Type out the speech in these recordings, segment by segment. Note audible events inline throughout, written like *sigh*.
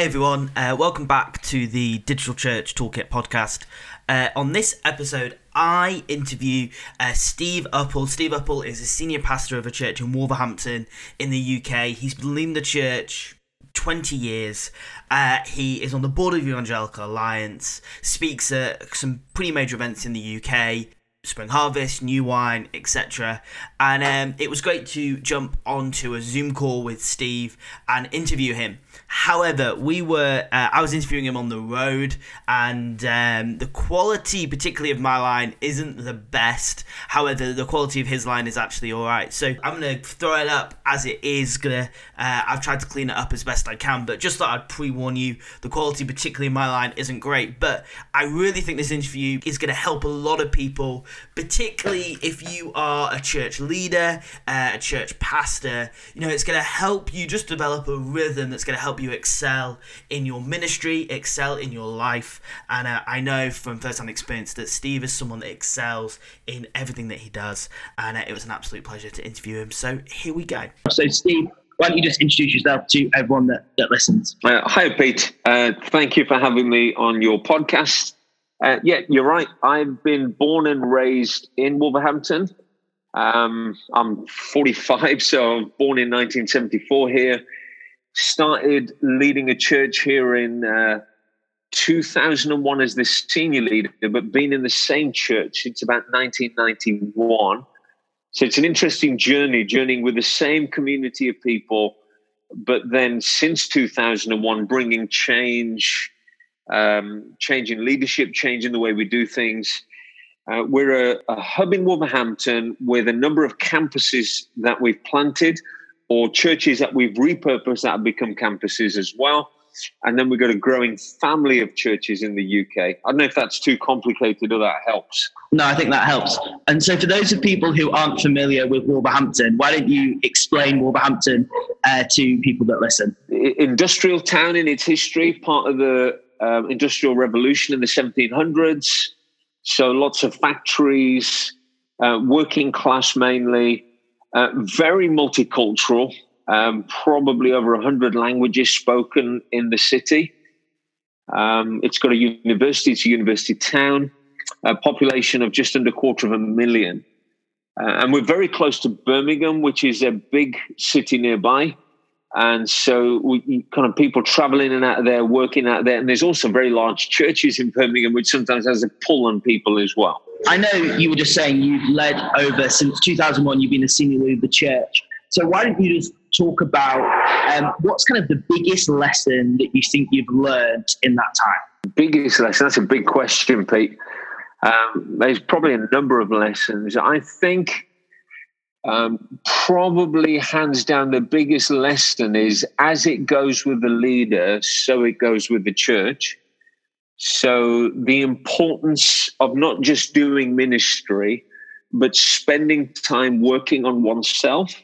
Hey everyone, uh, welcome back to the Digital Church Toolkit podcast. Uh, on this episode, I interview uh, Steve Uppal. Steve Uppal is a senior pastor of a church in Wolverhampton in the UK. He's been leading the church 20 years. Uh, he is on the board of the Evangelical Alliance, speaks at some pretty major events in the UK. Spring Harvest, New Wine, etc. And um, it was great to jump onto a Zoom call with Steve and interview him. However, we were uh, I was interviewing him on the road, and um, the quality, particularly of my line, isn't the best. However, the quality of his line is actually all right. So I'm gonna throw it up as it is. Gonna uh, I've tried to clean it up as best I can, but just thought I'd pre-warn you. The quality, particularly in my line, isn't great. But I really think this interview is gonna help a lot of people, particularly if you are a church leader, uh, a church pastor. You know, it's gonna help you just develop a rhythm that's gonna help you excel in your ministry, excel in your life. And uh, I know from first-hand experience that Steve is someone that excels in everything that he does. And uh, it was an absolute pleasure to interview him. So here we go. So, Steve, why don't you just introduce yourself to everyone that, that listens? Uh, hi, Pete. Uh, thank you for having me on your podcast. Uh, yeah, you're right. I've been born and raised in Wolverhampton. Um, I'm 45, *laughs* so born in 1974 here started leading a church here in uh, 2001 as the senior leader, but been in the same church since about 1991. So it's an interesting journey, journeying with the same community of people, but then since 2001, bringing change, um, changing leadership, changing the way we do things. Uh, we're a, a hub in Wolverhampton with a number of campuses that we've planted or churches that we've repurposed that have become campuses as well. And then we've got a growing family of churches in the UK. I don't know if that's too complicated or that helps. No, I think that helps. And so, for those of people who aren't familiar with Wolverhampton, why don't you explain Wolverhampton uh, to people that listen? Industrial town in its history, part of the um, Industrial Revolution in the 1700s. So, lots of factories, uh, working class mainly, uh, very multicultural, um, probably over 100 languages spoken in the city. Um, it's got a university, it's a university town, a population of just under a quarter of a million. Uh, and we're very close to Birmingham, which is a big city nearby. And so we kind of people traveling in and out of there, working out there. And there's also very large churches in Birmingham, which sometimes has a pull on people as well. I know you were just saying you've led over since 2001, you've been a senior leader of the church. So why don't you just talk about um, what's kind of the biggest lesson that you think you've learned in that time? Biggest lesson? That's a big question, Pete. Um, there's probably a number of lessons. I think um, probably hands down the biggest lesson is as it goes with the leader, so it goes with the church. So the importance of not just doing ministry, but spending time working on oneself,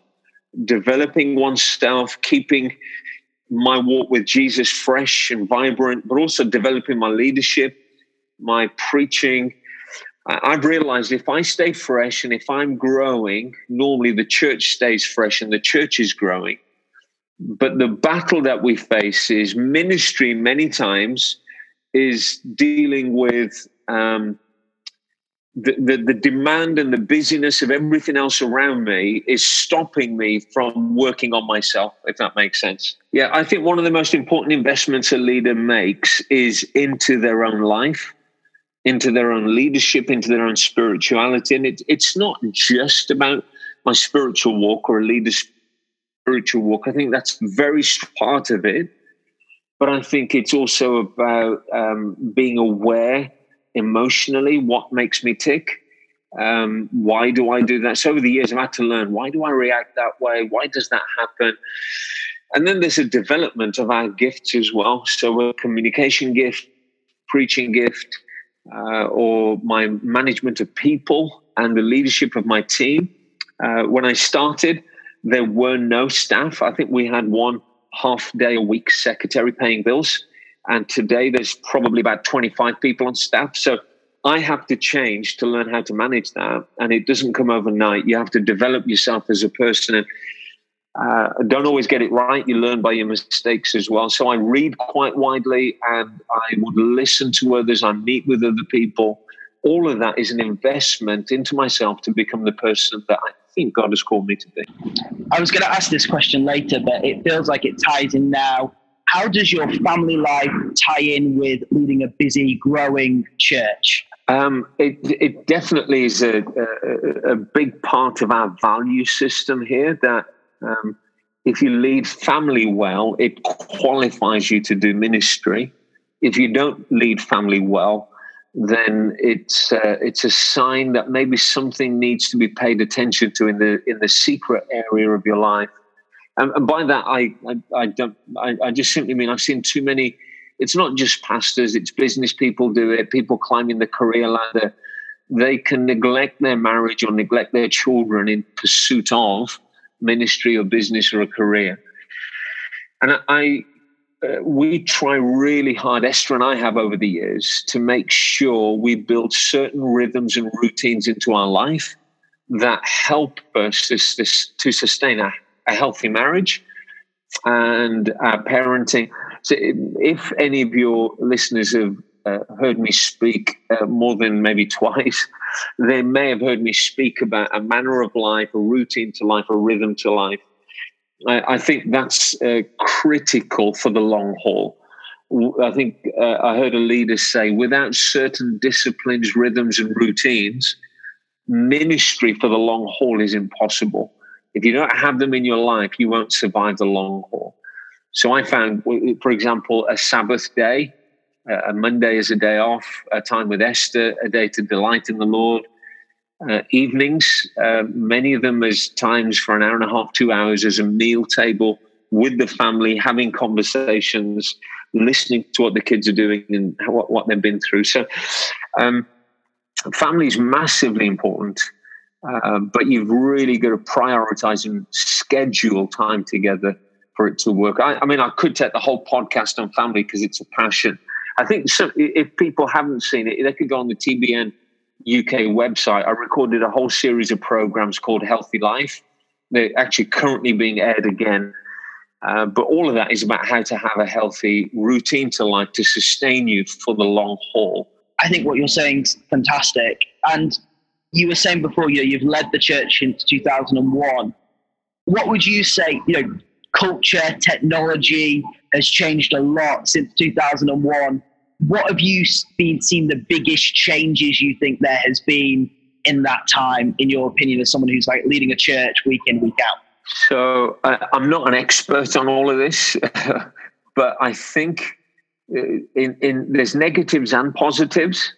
developing oneself, keeping my walk with Jesus fresh and vibrant, but also developing my leadership, my preaching, I've realized if I stay fresh and if I'm growing, normally the church stays fresh and the church is growing. But the battle that we face is ministry, many times, is dealing with um, the, the, the demand and the busyness of everything else around me is stopping me from working on myself, if that makes sense. Yeah, I think one of the most important investments a leader makes is into their own life into their own leadership, into their own spirituality. And it, it's not just about my spiritual walk or a leader's spiritual walk. I think that's very part of it. But I think it's also about um, being aware emotionally what makes me tick. Um, why do I do that? So over the years, I've had to learn why do I react that way? Why does that happen? And then there's a development of our gifts as well. So a communication gift, preaching gift, uh, or my management of people and the leadership of my team. Uh, when I started, there were no staff. I think we had one half day a week secretary paying bills. And today there's probably about 25 people on staff. So I have to change to learn how to manage that. And it doesn't come overnight. You have to develop yourself as a person. And uh, don't always get it right. You learn by your mistakes as well. So I read quite widely and I would listen to others. I meet with other people. All of that is an investment into myself to become the person that I think God has called me to be. I was going to ask this question later, but it feels like it ties in now. How does your family life tie in with leading a busy, growing church? Um, it, it definitely is a, a, a, big part of our value system here that um, if you lead family well, it qualifies you to do ministry. If you don't lead family well, then it's uh, it's a sign that maybe something needs to be paid attention to in the in the secret area of your life. And, and by that, I I, I don't I, I just simply mean I've seen too many it's not just pastors, it's business people do it, people climbing the career ladder. They can neglect their marriage or neglect their children in pursuit of ministry or business or a career. And I, uh, we try really hard, Esther and I have over the years, to make sure we build certain rhythms and routines into our life that help us to, to sustain a, a healthy marriage and our parenting so, if any of your listeners have uh, heard me speak uh, more than maybe *laughs* twice, they may have heard me speak about a manner of life, a routine to life, a rhythm to life. I, I think that's uh, critical for the long haul. I think uh, I heard a leader say without certain disciplines, rhythms, and routines, ministry for the long haul is impossible. If you don't have them in your life, you won't survive the long haul. So I found, for example, a Sabbath day, a Monday is a day off, a time with Esther, a day to delight in the Lord. Uh, evenings, uh, many of them as times for an hour and a half, two hours as a meal table with the family, having conversations, listening to what the kids are doing and what, what they've been through. So, um, family is massively important, uh, but you've really got to prioritize and schedule time together for it to work. I, I mean, I could take the whole podcast on family because it's a passion. I think if people haven't seen it, they could go on the TBN UK website. I recorded a whole series of programs called Healthy Life. They're actually currently being aired again. Uh, but all of that is about how to have a healthy routine to life to sustain you for the long haul. I think what you're saying is fantastic. And you were saying before, you you've led the church since 2001. What would you say, you know, culture, technology has changed a lot since 2001. What have you been seen the biggest changes you think there has been in that time, in your opinion, as someone who's like leading a church week in, week out? So uh, I'm not an expert on all of this, *laughs* but I think uh, in, in there's negatives and positives.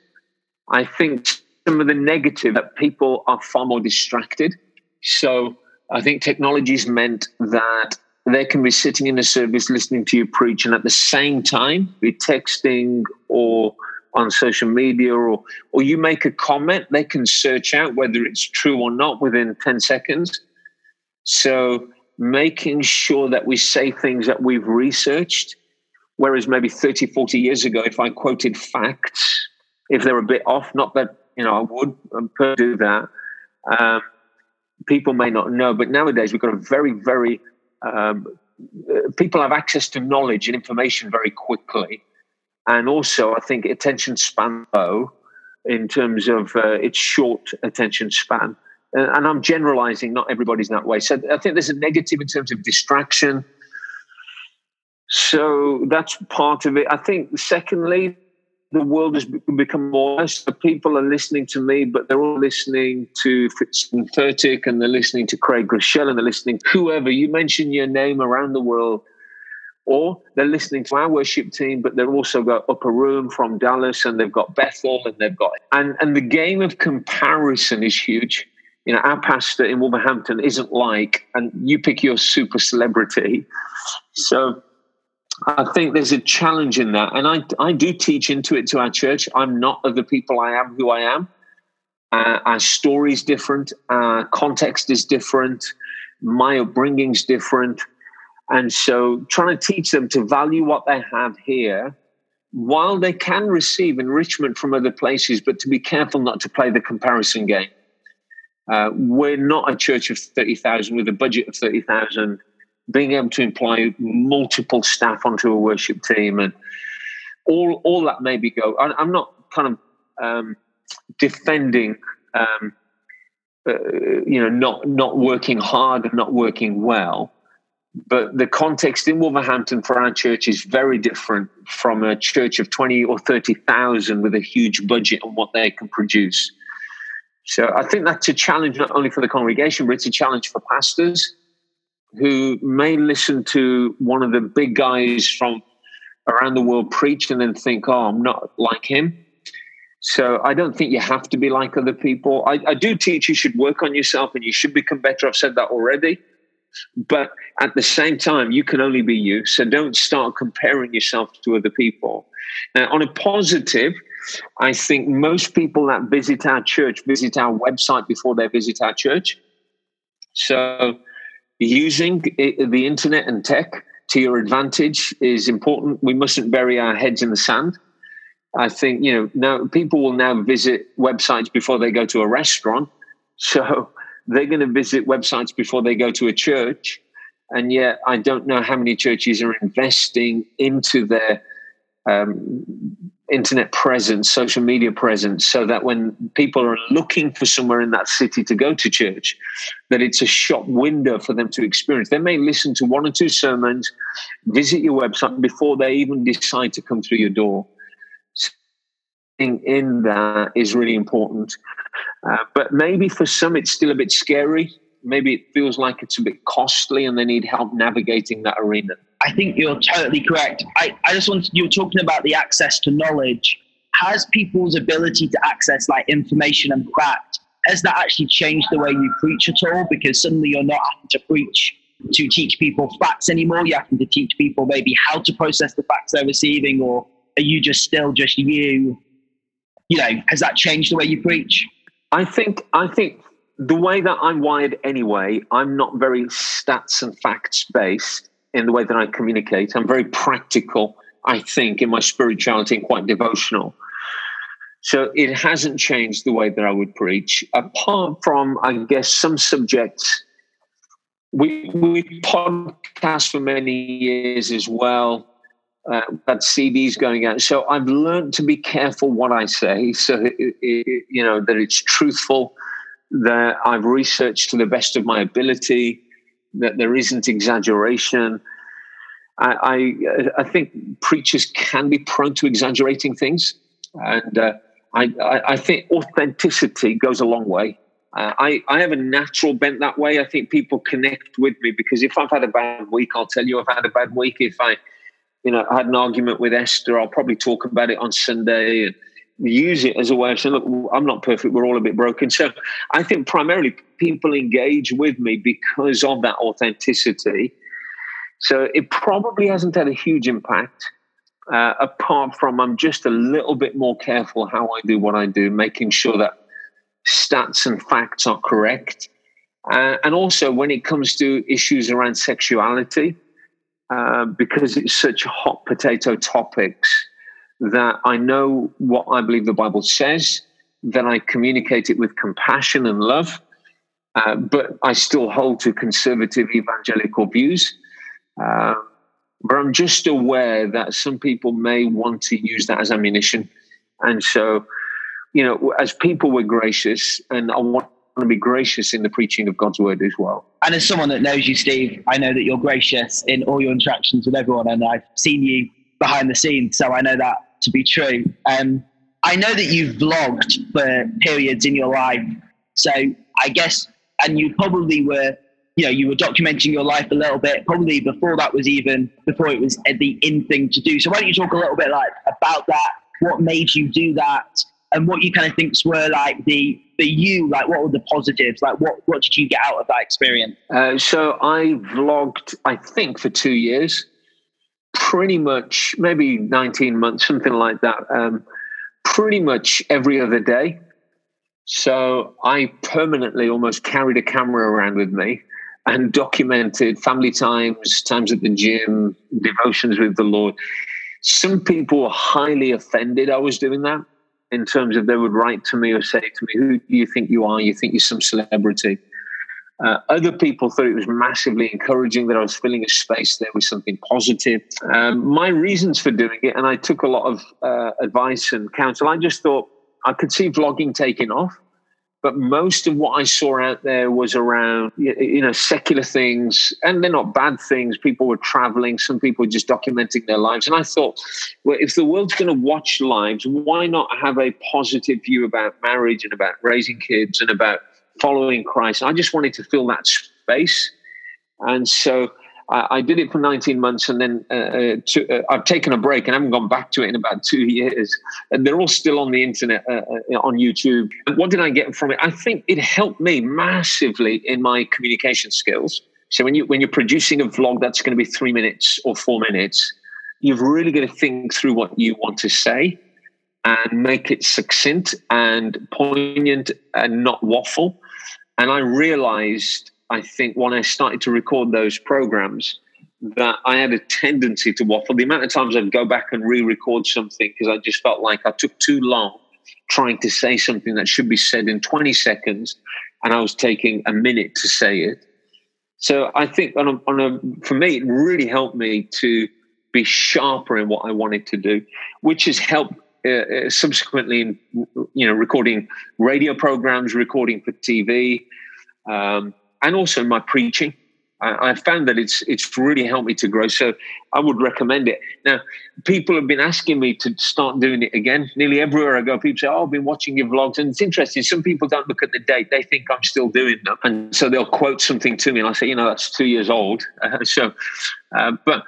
I think some of the negative that people are far more distracted. So I think technology's meant that they can be sitting in a service listening to you preach and at the same time be texting or on social media or or you make a comment they can search out whether it's true or not within 10 seconds. So making sure that we say things that we've researched whereas maybe 30 40 years ago if i quoted facts if they're a bit off not that you know i would um, do that um, people may not know but nowadays we've got a very very um, people have access to knowledge and information very quickly. And also, I think attention span low in terms of uh, its short attention span. And I'm generalizing, not everybody's that way. So I think there's a negative in terms of distraction. So that's part of it. I think, secondly, the world has become more so people are listening to me but they're all listening to Furtick and they're listening to Craig Groeschel and they're listening to whoever. You mention your name around the world. Or they're listening to our worship team but they've also got upper room from Dallas and they've got Bethel and they've got and and the game of comparison is huge. You know our pastor in Wolverhampton isn't like and you pick your super celebrity. So I think there's a challenge in that. And I, I do teach into it to our church. I'm not of the people I am who I am. Uh, our story is different, our context is different, my upbringing's different. And so trying to teach them to value what they have here while they can receive enrichment from other places, but to be careful not to play the comparison game. Uh, we're not a church of 30,000 with a budget of 30,000 being able to employ multiple staff onto a worship team, and all all that maybe go. I, am not kind of um, defending. Um, uh, you know, not not working hard and not working well, but the context in Wolverhampton for our church is very different from a church of 20 or 30,000 with a huge budget on what they can produce. So I think that's a challenge not only for the congregation, but it's a challenge for pastors who may listen to one of the big guys from around the world preach and then think, oh, I'm not like him. So I don't think you have to be like other people. I, I do teach you should work on yourself and you should become better. I've said that already. But at the same time, you can only be you. So don't start comparing yourself to other people. Now, on a positive, I think most people that visit our church visit our website before they visit our church. So using the internet and tech to your advantage is important. We mustn't bury our heads in the sand. I think, you know, now people will now visit websites before they go to a restaurant. *laughs* So they're going to visit websites before they go to a church. And yet, I don't know how many churches are investing into their um, internet presence, social media presence, so that when people are looking for somewhere in that city to go to church, that it's a shop window for them to experience. They may listen to one or two sermons, visit your website before they even decide to come through your door. In that is really important. Uh, but maybe for some, it's still a bit scary. Maybe it feels like it's a bit costly and they need help navigating that arena. I think you're totally correct. I, I just want you were talking about the access to knowledge. Has people's ability to access like information and fact, has that actually changed the way you preach at all? Because suddenly you're not having to preach to teach people facts anymore. You're having to teach people maybe how to process the facts they're receiving, or are you just still just you? You know, has that changed the way you preach? I think I think the way that I'm wired anyway, I'm not very stats and facts based in the way that I communicate. I'm very practical, I think, in my spirituality and quite devotional. So it hasn't changed the way that I would preach, apart from, I guess, some subjects. We we podcast for many years as well uh, got CDs going out. So I've learned to be careful what I say, so it, it, you know that it's truthful, that I've researched to the best of my ability, that there isn't exaggeration. I, I, I think preachers can be prone to exaggerating things, and uh, I, I, think authenticity goes a long way. Uh, I, I have a natural bent that way. I think people connect with me because if I've had a bad week, I'll tell you I've had a bad week. If I you know, had an argument with Esther. I'll probably talk about it on Sunday and use it as a way of saying, look, I'm not perfect. We're all a bit broken. So I think primarily people engage with me because of that authenticity. So it probably hasn't had a huge impact. Uh, apart from I'm just a little bit more careful how I do what I do, making sure that stats and facts are correct. Uh, and also when it comes to issues around sexuality, uh, because it's such hot potato topics that I know what I believe the Bible says, that I communicate it with compassion and love, uh, but I still hold to conservative evangelical views. Uh, but I'm just aware that some people may want to use that as ammunition. And so, you know, as people, we're gracious, and I want to be gracious in the preaching of God's word as well. And as someone that knows you, Steve, I know that you're gracious in all your interactions with everyone, and I've seen you behind the scenes, so I know that to be true. Um, I know that you've vlogged for periods in your life, so I guess, and you probably were, you know, you were documenting your life a little bit, probably before that was even before it was the in thing to do. So why don't you talk a little bit like about that? What made you do that? and what you kind of thinks were like the for you like what were the positives like what what did you get out of that experience uh, so i vlogged i think for two years pretty much maybe 19 months something like that um, pretty much every other day so i permanently almost carried a camera around with me and documented family times times at the gym devotions with the lord some people were highly offended i was doing that in terms of they would write to me or say to me, "Who do you think you are? You think you're some celebrity?" Uh, other people thought it was massively encouraging that I was filling a space there with something positive. Um, my reasons for doing it, and I took a lot of uh, advice and counsel, I just thought I could see vlogging taking off. But most of what I saw out there was around, you know, secular things, and they're not bad things. People were traveling, some people were just documenting their lives. And I thought, well, if the world's going to watch lives, why not have a positive view about marriage and about raising kids and about following Christ. I just wanted to fill that space. And so I, I did it for 19 months and then uh, uh, to, uh, I've taken a break and I haven't gone back to it in about two *laughs* years. And they're all still on the internet, uh, uh, on YouTube. And what did I get from it? I think it helped me massively in my communication skills. So when you when you're producing a vlog that's going to be three minutes or four minutes, you've really got to think through what you want to say and make it succinct and poignant and not waffle. And I realized, I think, when I started to record those programs, that I had a tendency to waffle. The amount of times I'd go back and re record something because I just felt like I took too long trying to say something that should be said in 20 seconds and I was taking a minute to say it. So I think on a, on a, for me, it really helped me to be sharper in what I wanted to do, which has helped uh, uh, subsequently you know recording radio programs, recording for TV, um, and also my preaching. I, I, found that it's it's really helped me to grow. So I would recommend it. Now, people have been asking me to start doing it again. Nearly everywhere I go, people say, "Oh, I've been watching your vlogs," and it's interesting. Some people don't look at the date; they think I'm still doing them, and so they'll quote something to me, and I say, "You know, that's two years old." Uh, *laughs* so, uh, but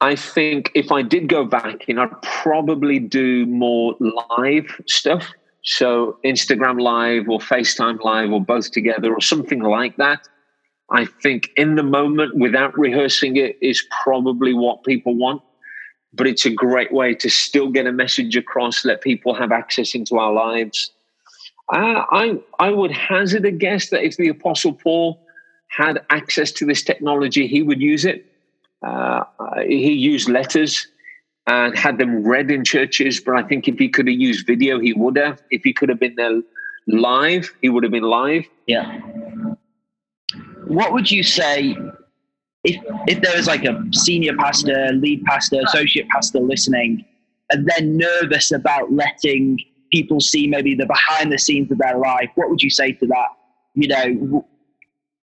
I think if I did go back in, I'd probably do more live stuff. So Instagram live or FaceTime live or both together or something like that. I think in the moment, without rehearsing it, is probably what people want. But it's a great way to still get a message across, let people have access into our lives. Uh, I I would hazard a guess that if the Apostle Paul had access to this technology, he would use it. Uh, he used letters and had them read in churches, but I think if he could have used video, he would have. If he could have been there live, he would have been live. Yeah. What would you say if if there was like a senior pastor, lead pastor, associate pastor listening, and they're nervous about letting people see maybe the behind the scenes of their life? What would you say to that? You know,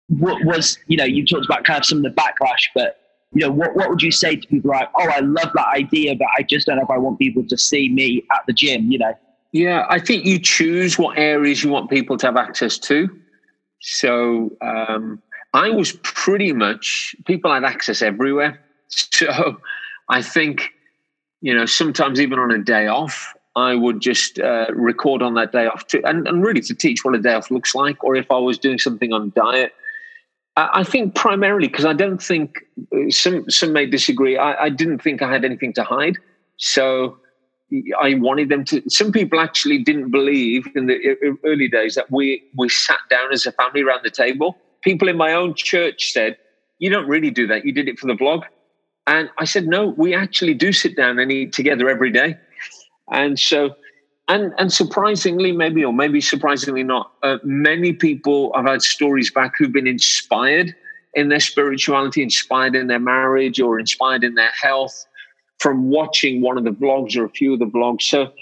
what was you know you talked about kind of some of the backlash, but you know, what, what would you say to people like, oh, I love that idea, but I just don't know if I want people to see me at the gym, you know? Yeah, I think you choose what areas you want people to have access to. So um, I was pretty much, people had access everywhere. *laughs* So I think, you know, sometimes even on a day off, I would just uh, record on that day off to, and, and really to teach what a day off looks like. Or if I was doing something on diet, I think primarily because I don't think uh, some some may disagree. I, I, didn't think I had anything to hide, so I wanted them to. Some people actually didn't believe in the early days that we we sat down as a family around the table. People in my own church said, "You don't really do that. You did it for the vlog," and I said, "No, we actually do sit down and eat together every day." And so and and surprisingly, maybe or maybe surprisingly not, uh, many people I've had stories back who've been inspired in their spirituality, inspired in their marriage, or inspired in their health from watching one of the vlogs or a few of the vlogs. So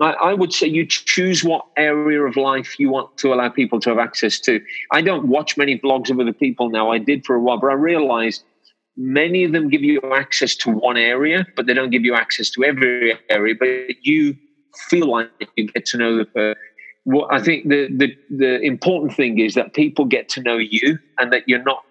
I, I would say you choose what area of life you want to allow people to have access to. I don't watch many vlogs of other people now. I did for a while, but I realized many of them give you access to one area, but they don't give you access to every area. But you feel like you get to know the person. What I think the, the the important thing is that people get to know you and that you're not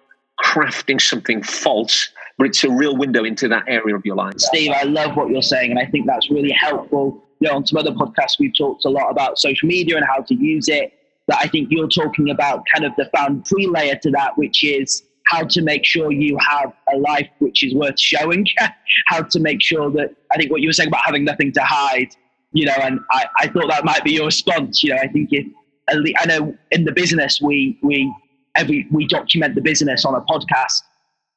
crafting something false, but it's a real window into that area of your life. Steve, I love what you're saying, and I think that's really helpful. You know, on some other podcasts, we've talked a lot about social media and how to use it. But I think you're talking about kind of the found pre layer to that, which is how to make sure you have a life which is worth showing, *laughs* how to make sure that I think what you were saying about having nothing to hide you know, and I, I thought that might be your response. You know, I think if I know in the business we we every we document the business on a podcast,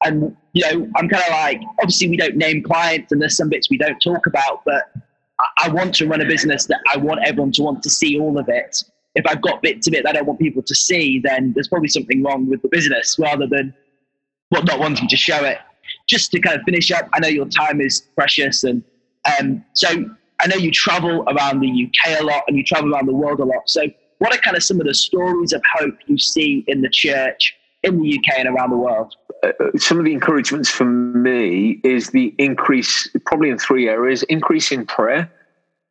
and you know, I'm kind of like obviously we don't name clients and there's some bits we don't talk about, but I, I want to run a business that I want everyone to want to see all of it. if I've got bits of it that I don't want people to see, then there's probably something wrong with the business rather than well, not wanting to show it. Just to kind of finish up, I know your time is precious, and um, so I know you travel around the UK a lot and you travel around the world a lot. So, what are kind of some of the stories of hope you see in the church in the UK and around the world? Uh, some of the encouragements for me is the increase, probably in three areas increase in prayer.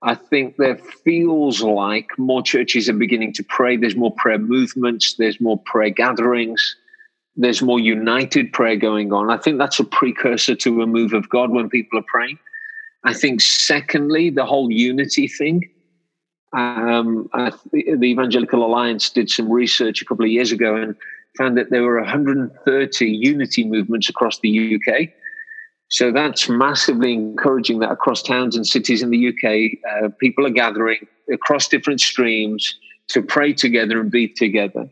I think there feels like more churches are beginning to pray. There's more prayer movements, there's more prayer gatherings, there's more united prayer going on. I think that's a precursor to a move of God when people are praying. I think, secondly, the whole unity thing. Um, the Evangelical Alliance did some research a couple of years ago and found that there were 130 unity movements across the UK. So that's massively encouraging that across towns and cities in the UK, uh, people are gathering across different streams to pray together and be together.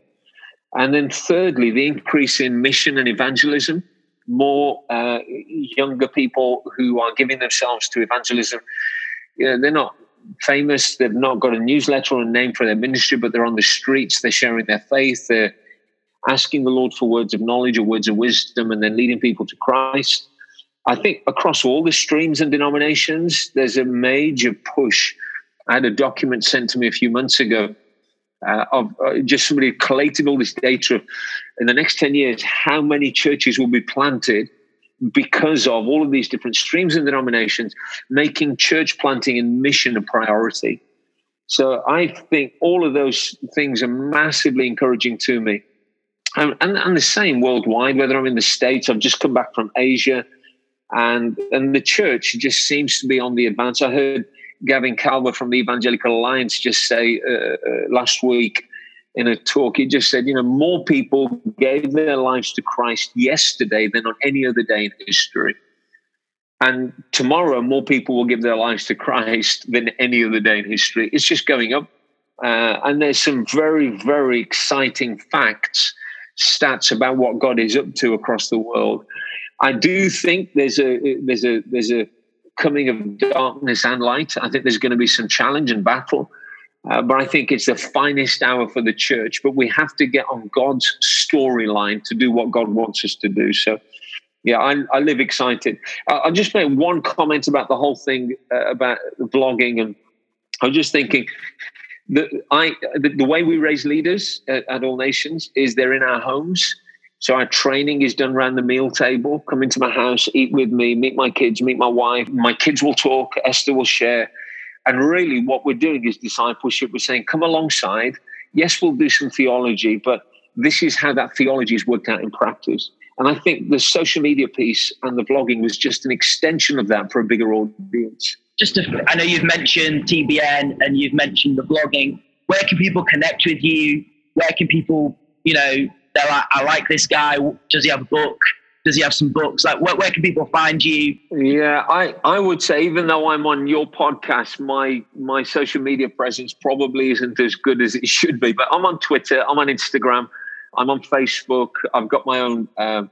And then, thirdly, the increase in mission and evangelism. More uh, younger people who are giving themselves to evangelism. You know, they're not famous, they've not got a newsletter or a name for their ministry, but they're on the streets, they're sharing their faith, they're asking the Lord for words of knowledge or words of wisdom, and then leading people to Christ. I think across all the streams and denominations, there's a major push. I had a document sent to me a few months ago uh, of uh, just somebody collated all this data of in the next 10 years, how many churches will be planted because of all of these different streams and denominations, making church planting and mission a priority. So I think all of those things are massively encouraging to me. And, and, and the same worldwide, whether I'm in the States, I've just come back from Asia, and, and the church just seems to be on the advance. I heard Gavin Calver from the Evangelical Alliance just say uh, uh, last week in a talk, he just said, you know, more people gave their lives to Christ yesterday than on any other day in history. And tomorrow, more people will give their lives to Christ than any other day in history. It's just going up. Uh, and there's some very, very exciting facts, stats about what God is up to across the world. I do think there's a there's a there's a coming of darkness and light. I think there's going to be some challenge and battle. Uh, but I think it's the finest hour for the church. But we have to get on God's storyline to do what God wants us to do. So, yeah, I, I live excited. Uh, I'll just make one comment about the whole thing uh, about vlogging, and I'm just thinking that I the, the way we raise leaders at, at All Nations is they're in our homes. So our training is done around the meal table. Come into my house, eat with me, meet my kids, meet my wife. My kids will talk. Esther will share. And really, what we're doing is discipleship. We're saying, come alongside. Yes, we'll do some theology, but this is how that theology is worked out in practice. And I think the social media piece and the vlogging was just an extension of that for a bigger audience. Just, I know you've mentioned TBN and you've mentioned the vlogging. Where can people connect with you? Where can people, you know, they're like, I like this guy. Does he have a book? Does he have some books? Like, where, where can people find you? Yeah, I, I would say even though I'm on your podcast, my my social media presence probably isn't as good as it should be. But I'm on Twitter, I'm on Instagram, I'm on Facebook. I've got my own uh,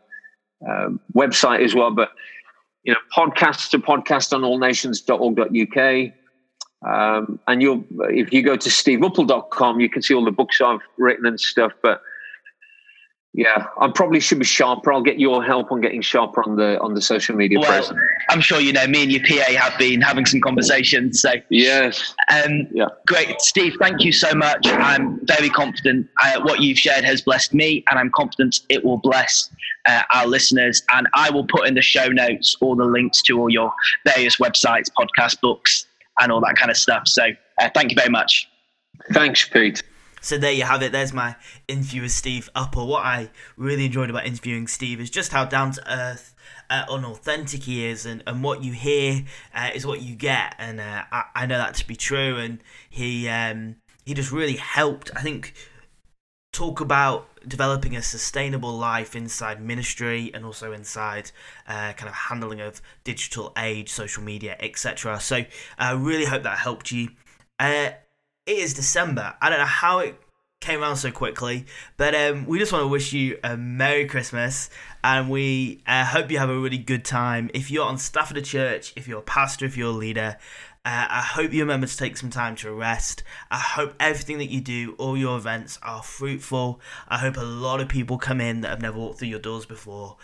uh, website as well. But you know, podcast to podcast on allnations.org.uk. Um, and you'll if you go to steveuppal.com, you can see all the books I've written and stuff. But yeah, I probably should be sharper. I'll get your help on getting sharper on the on the social media well, presence. I'm sure you know me and your PA have been having some conversations. So yes, um, yeah, great, Steve. Thank you so much. I'm very confident uh, what you've shared has blessed me, and I'm confident it will bless uh, our listeners. And I will put in the show notes all the links to all your various websites, podcast, books, and all that kind of stuff. So uh, thank you very much. Thanks, Pete. So there you have it. There's my interview with Steve Uppal. What I really enjoyed about interviewing Steve is just how down to earth, uh, unauthentic he is, and, and what you hear uh, is what you get. And uh, I, I know that to be true. And he um, he just really helped. I think talk about developing a sustainable life inside ministry and also inside uh, kind of handling of digital age, social media, etc. So I really hope that helped you. Uh, it is December. I don't know how it came around so quickly, but um, we just want to wish you a Merry Christmas and we uh, hope you have a really good time. If you're on staff at a church, if you're a pastor, if you're a leader, Uh, I hope you remember to take some time to rest. I hope everything that you do, all your events, are fruitful. I hope a lot of people come in that have never walked through your doors before.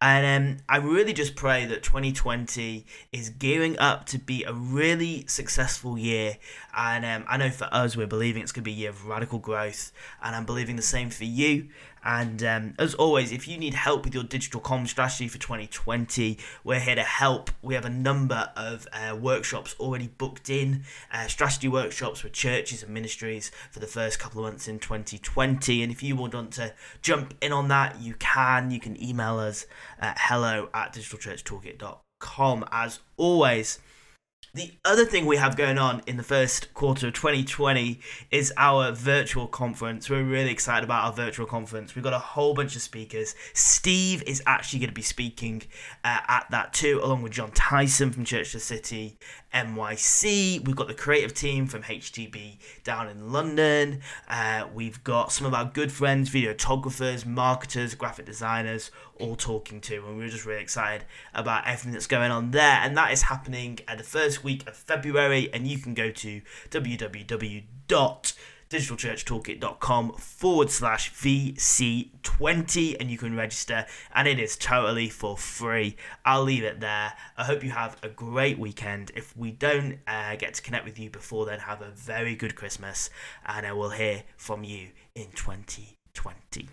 And um, I really just pray that 2020 is gearing up to be a really successful year. And um, I know for us, we're believing it's going to be a year of radical growth. And I'm believing the same for you. And um, as always, if you need help with your digital comm strategy for 2020, we're here to help. We have a number of uh, workshops already booked in, uh, strategy workshops with churches and ministries for the first couple of months in 2020. And if you want to jump in on that, you can. You can email us at hello at digitalchurchtoolkit.com. As always, the other thing we have going on in the first quarter of 2020 is our virtual conference. We're really excited about our virtual conference. We've got a whole bunch of speakers. Steve is actually going to be speaking uh, at that too, along with Jon Tyson from Church the City NYC. We've got the creative team from HTB down in London. Uh, we've got some of our good friends, videographers, marketers, graphic designers, all talking to, and we're just really excited about everything that's going on there. And that is happening at the first week of February, and you can go to www www.digitalchurchtoolkit.com forward slash VC20 and you can register, and it is totally for free. I'll leave it there. I hope you have a great weekend. If we don't uh, get to connect with you before then, have a very good Christmas, and I will hear from you in 2020.